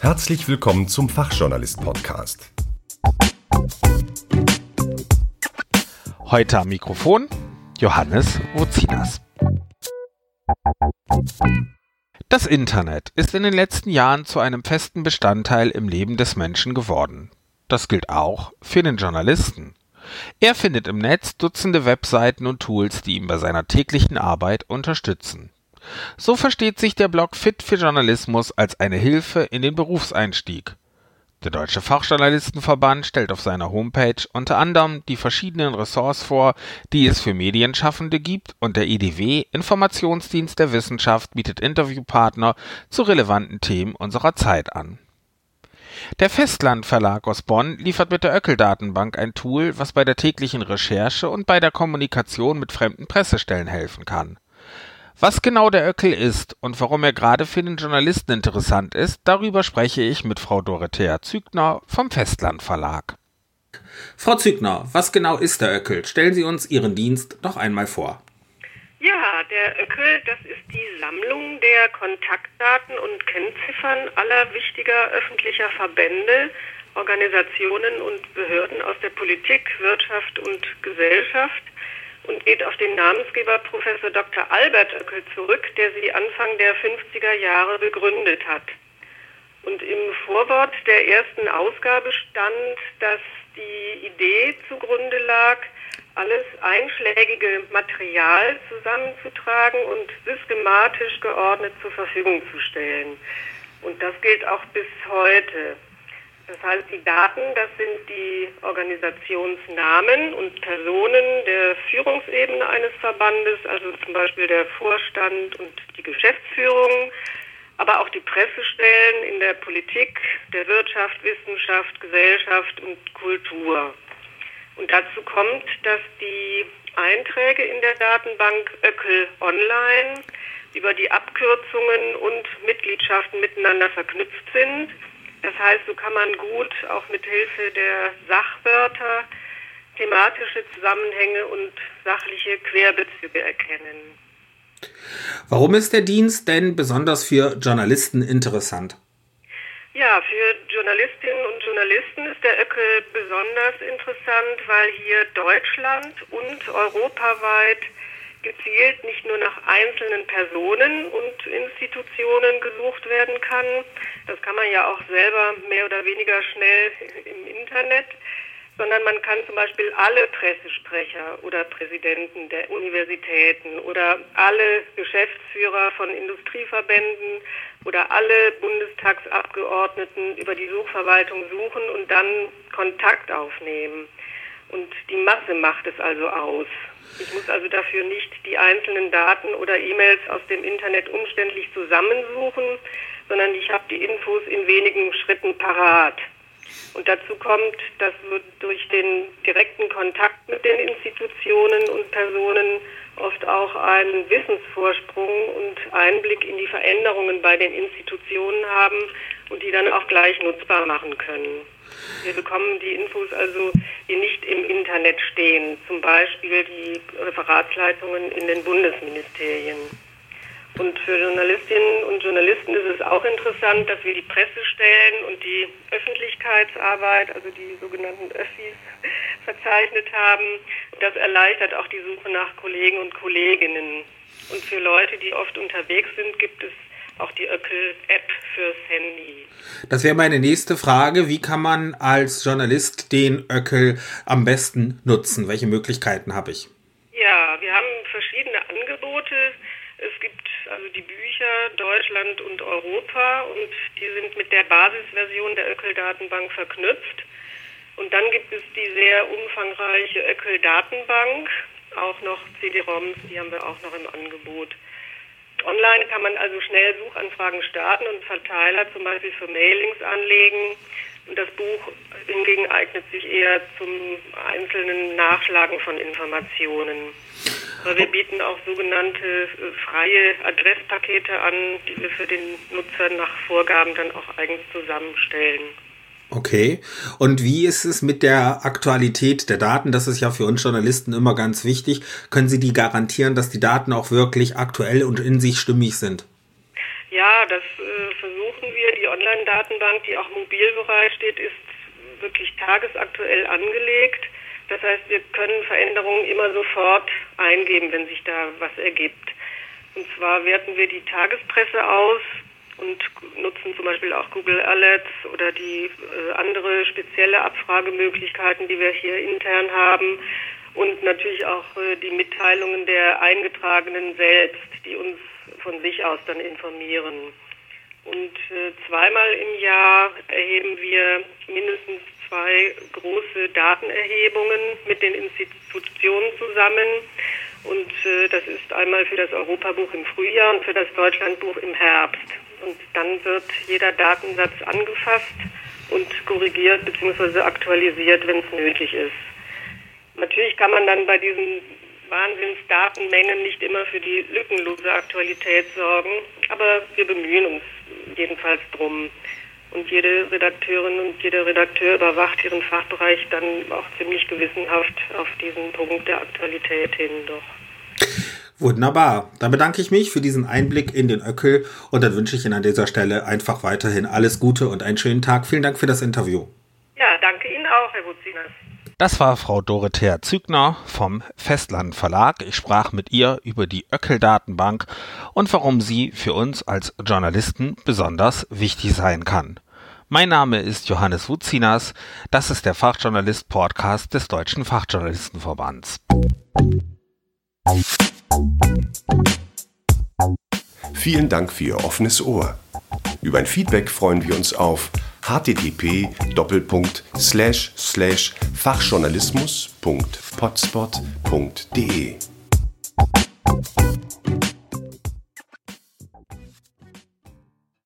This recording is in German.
Herzlich willkommen zum Fachjournalist-Podcast. Heute am Mikrofon Johannes Wozinas. Das Internet ist in den letzten Jahren zu einem festen Bestandteil im Leben des Menschen geworden. Das gilt auch für den Journalisten. Er findet im Netz Dutzende Webseiten und Tools, die ihn bei seiner täglichen Arbeit unterstützen. So versteht sich der Blog Fit für Journalismus als eine Hilfe in den Berufseinstieg. Der Deutsche Fachjournalistenverband stellt auf seiner Homepage unter anderem die verschiedenen Ressorts vor, die es für Medienschaffende gibt, und der IDW Informationsdienst der Wissenschaft bietet Interviewpartner zu relevanten Themen unserer Zeit an. Der Festlandverlag aus Bonn liefert mit der Öckel-Datenbank ein Tool, was bei der täglichen Recherche und bei der Kommunikation mit fremden Pressestellen helfen kann. Was genau der Öckel ist und warum er gerade für den Journalisten interessant ist, darüber spreche ich mit Frau Dorothea Zügner vom Festland Verlag. Frau Zügner, was genau ist der Öckel? Stellen Sie uns Ihren Dienst noch einmal vor. Ja, der Öckel, das ist die Sammlung der Kontaktdaten und Kennziffern aller wichtiger öffentlicher Verbände, Organisationen und Behörden aus der Politik, Wirtschaft und Gesellschaft und geht auf den Namensgeber Professor Dr. Albert Oeckel zurück, der sie Anfang der 50er Jahre begründet hat. Und im Vorwort der ersten Ausgabe stand, dass die Idee zugrunde lag, alles einschlägige Material zusammenzutragen und systematisch geordnet zur Verfügung zu stellen. Und das gilt auch bis heute. Das heißt, die Daten, das sind die Organisationsnamen und Personen der Führungsebene eines Verbandes, also zum Beispiel der Vorstand und die Geschäftsführung, aber auch die Pressestellen in der Politik, der Wirtschaft, Wissenschaft, Gesellschaft und Kultur. Und dazu kommt, dass die Einträge in der Datenbank Öckel Online über die Abkürzungen und Mitgliedschaften miteinander verknüpft sind das heißt, so kann man gut auch mit Hilfe der Sachwörter thematische Zusammenhänge und sachliche Querbezüge erkennen. Warum ist der Dienst denn besonders für Journalisten interessant? Ja, für Journalistinnen und Journalisten ist der Öckel besonders interessant, weil hier Deutschland und europaweit gezielt nicht nur nach einzelnen Personen und Institutionen gesucht werden kann. Das kann man ja auch selber mehr oder weniger schnell im Internet, sondern man kann zum Beispiel alle Pressesprecher oder Präsidenten der Universitäten oder alle Geschäftsführer von Industrieverbänden oder alle Bundestagsabgeordneten über die Suchverwaltung suchen und dann Kontakt aufnehmen. Und die Masse macht es also aus. Ich muss also dafür nicht die einzelnen Daten oder E-Mails aus dem Internet umständlich zusammensuchen, sondern ich habe die Infos in wenigen Schritten parat. Und dazu kommt, dass durch den direkten Kontakt mit den Institutionen und Personen oft auch einen Wissensvorsprung und Einblick in die Veränderungen bei den Institutionen haben und die dann auch gleich nutzbar machen können. Wir bekommen die Infos also, die nicht im Internet stehen, zum Beispiel die Referatsleitungen in den Bundesministerien. Und für Journalistinnen und Journalisten ist es auch interessant, dass wir die Pressestellen und die Öffentlichkeitsarbeit, also die sogenannten Öffis, verzeichnet haben. Das erleichtert auch die Suche nach Kollegen und Kolleginnen. Und für Leute, die oft unterwegs sind, gibt es auch die Öckel-App fürs Handy. Das wäre meine nächste Frage. Wie kann man als Journalist den Öckel am besten nutzen? Welche Möglichkeiten habe ich? Ja, wir haben verschiedene Angebote. Es gibt also die Bücher Deutschland und Europa und die sind mit der Basisversion der Öckel-Datenbank verknüpft. Und dann gibt es die sehr umfangreiche Öckel-Datenbank, auch noch CD-ROMs, die haben wir auch noch im Angebot. Online kann man also schnell Suchanfragen starten und Verteiler zum Beispiel für Mailings anlegen. Und das Buch hingegen eignet sich eher zum einzelnen Nachschlagen von Informationen. Aber wir bieten auch sogenannte äh, freie Adresspakete an, die wir für den Nutzer nach Vorgaben dann auch eigens zusammenstellen. Okay. Und wie ist es mit der Aktualität der Daten? Das ist ja für uns Journalisten immer ganz wichtig. Können Sie die garantieren, dass die Daten auch wirklich aktuell und in sich stimmig sind? Ja, das äh, versuchen wir. Die Online-Datenbank, die auch mobil bereitsteht, ist wirklich tagesaktuell angelegt. Das heißt, wir können Veränderungen immer sofort eingeben, wenn sich da was ergibt. Und zwar werten wir die Tagespresse aus zum Beispiel auch Google Alerts oder die äh, andere spezielle Abfragemöglichkeiten, die wir hier intern haben. Und natürlich auch äh, die Mitteilungen der Eingetragenen selbst, die uns von sich aus dann informieren. Und äh, zweimal im Jahr erheben wir mindestens zwei große Datenerhebungen mit den Institutionen zusammen. Und äh, das ist einmal für das Europabuch im Frühjahr und für das Deutschlandbuch im Herbst. Und dann wird jeder Datensatz angefasst und korrigiert bzw. aktualisiert, wenn es nötig ist. Natürlich kann man dann bei diesen Wahnsinnsdatenmengen nicht immer für die lückenlose Aktualität sorgen, aber wir bemühen uns jedenfalls drum. Und jede Redakteurin und jeder Redakteur überwacht ihren Fachbereich dann auch ziemlich gewissenhaft auf diesen Punkt der Aktualität hin doch. Wunderbar. Dann bedanke ich mich für diesen Einblick in den Öckel und dann wünsche ich Ihnen an dieser Stelle einfach weiterhin alles Gute und einen schönen Tag. Vielen Dank für das Interview. Ja, danke Ihnen auch, Herr Wuzinas. Das war Frau Dorothea Zügner vom Festland Verlag. Ich sprach mit ihr über die Öckel-Datenbank und warum sie für uns als Journalisten besonders wichtig sein kann. Mein Name ist Johannes Wuzinas. Das ist der Fachjournalist-Podcast des Deutschen Fachjournalistenverbands. Vielen Dank für Ihr offenes Ohr. Über ein Feedback freuen wir uns auf http fachjournalismus.potspot.de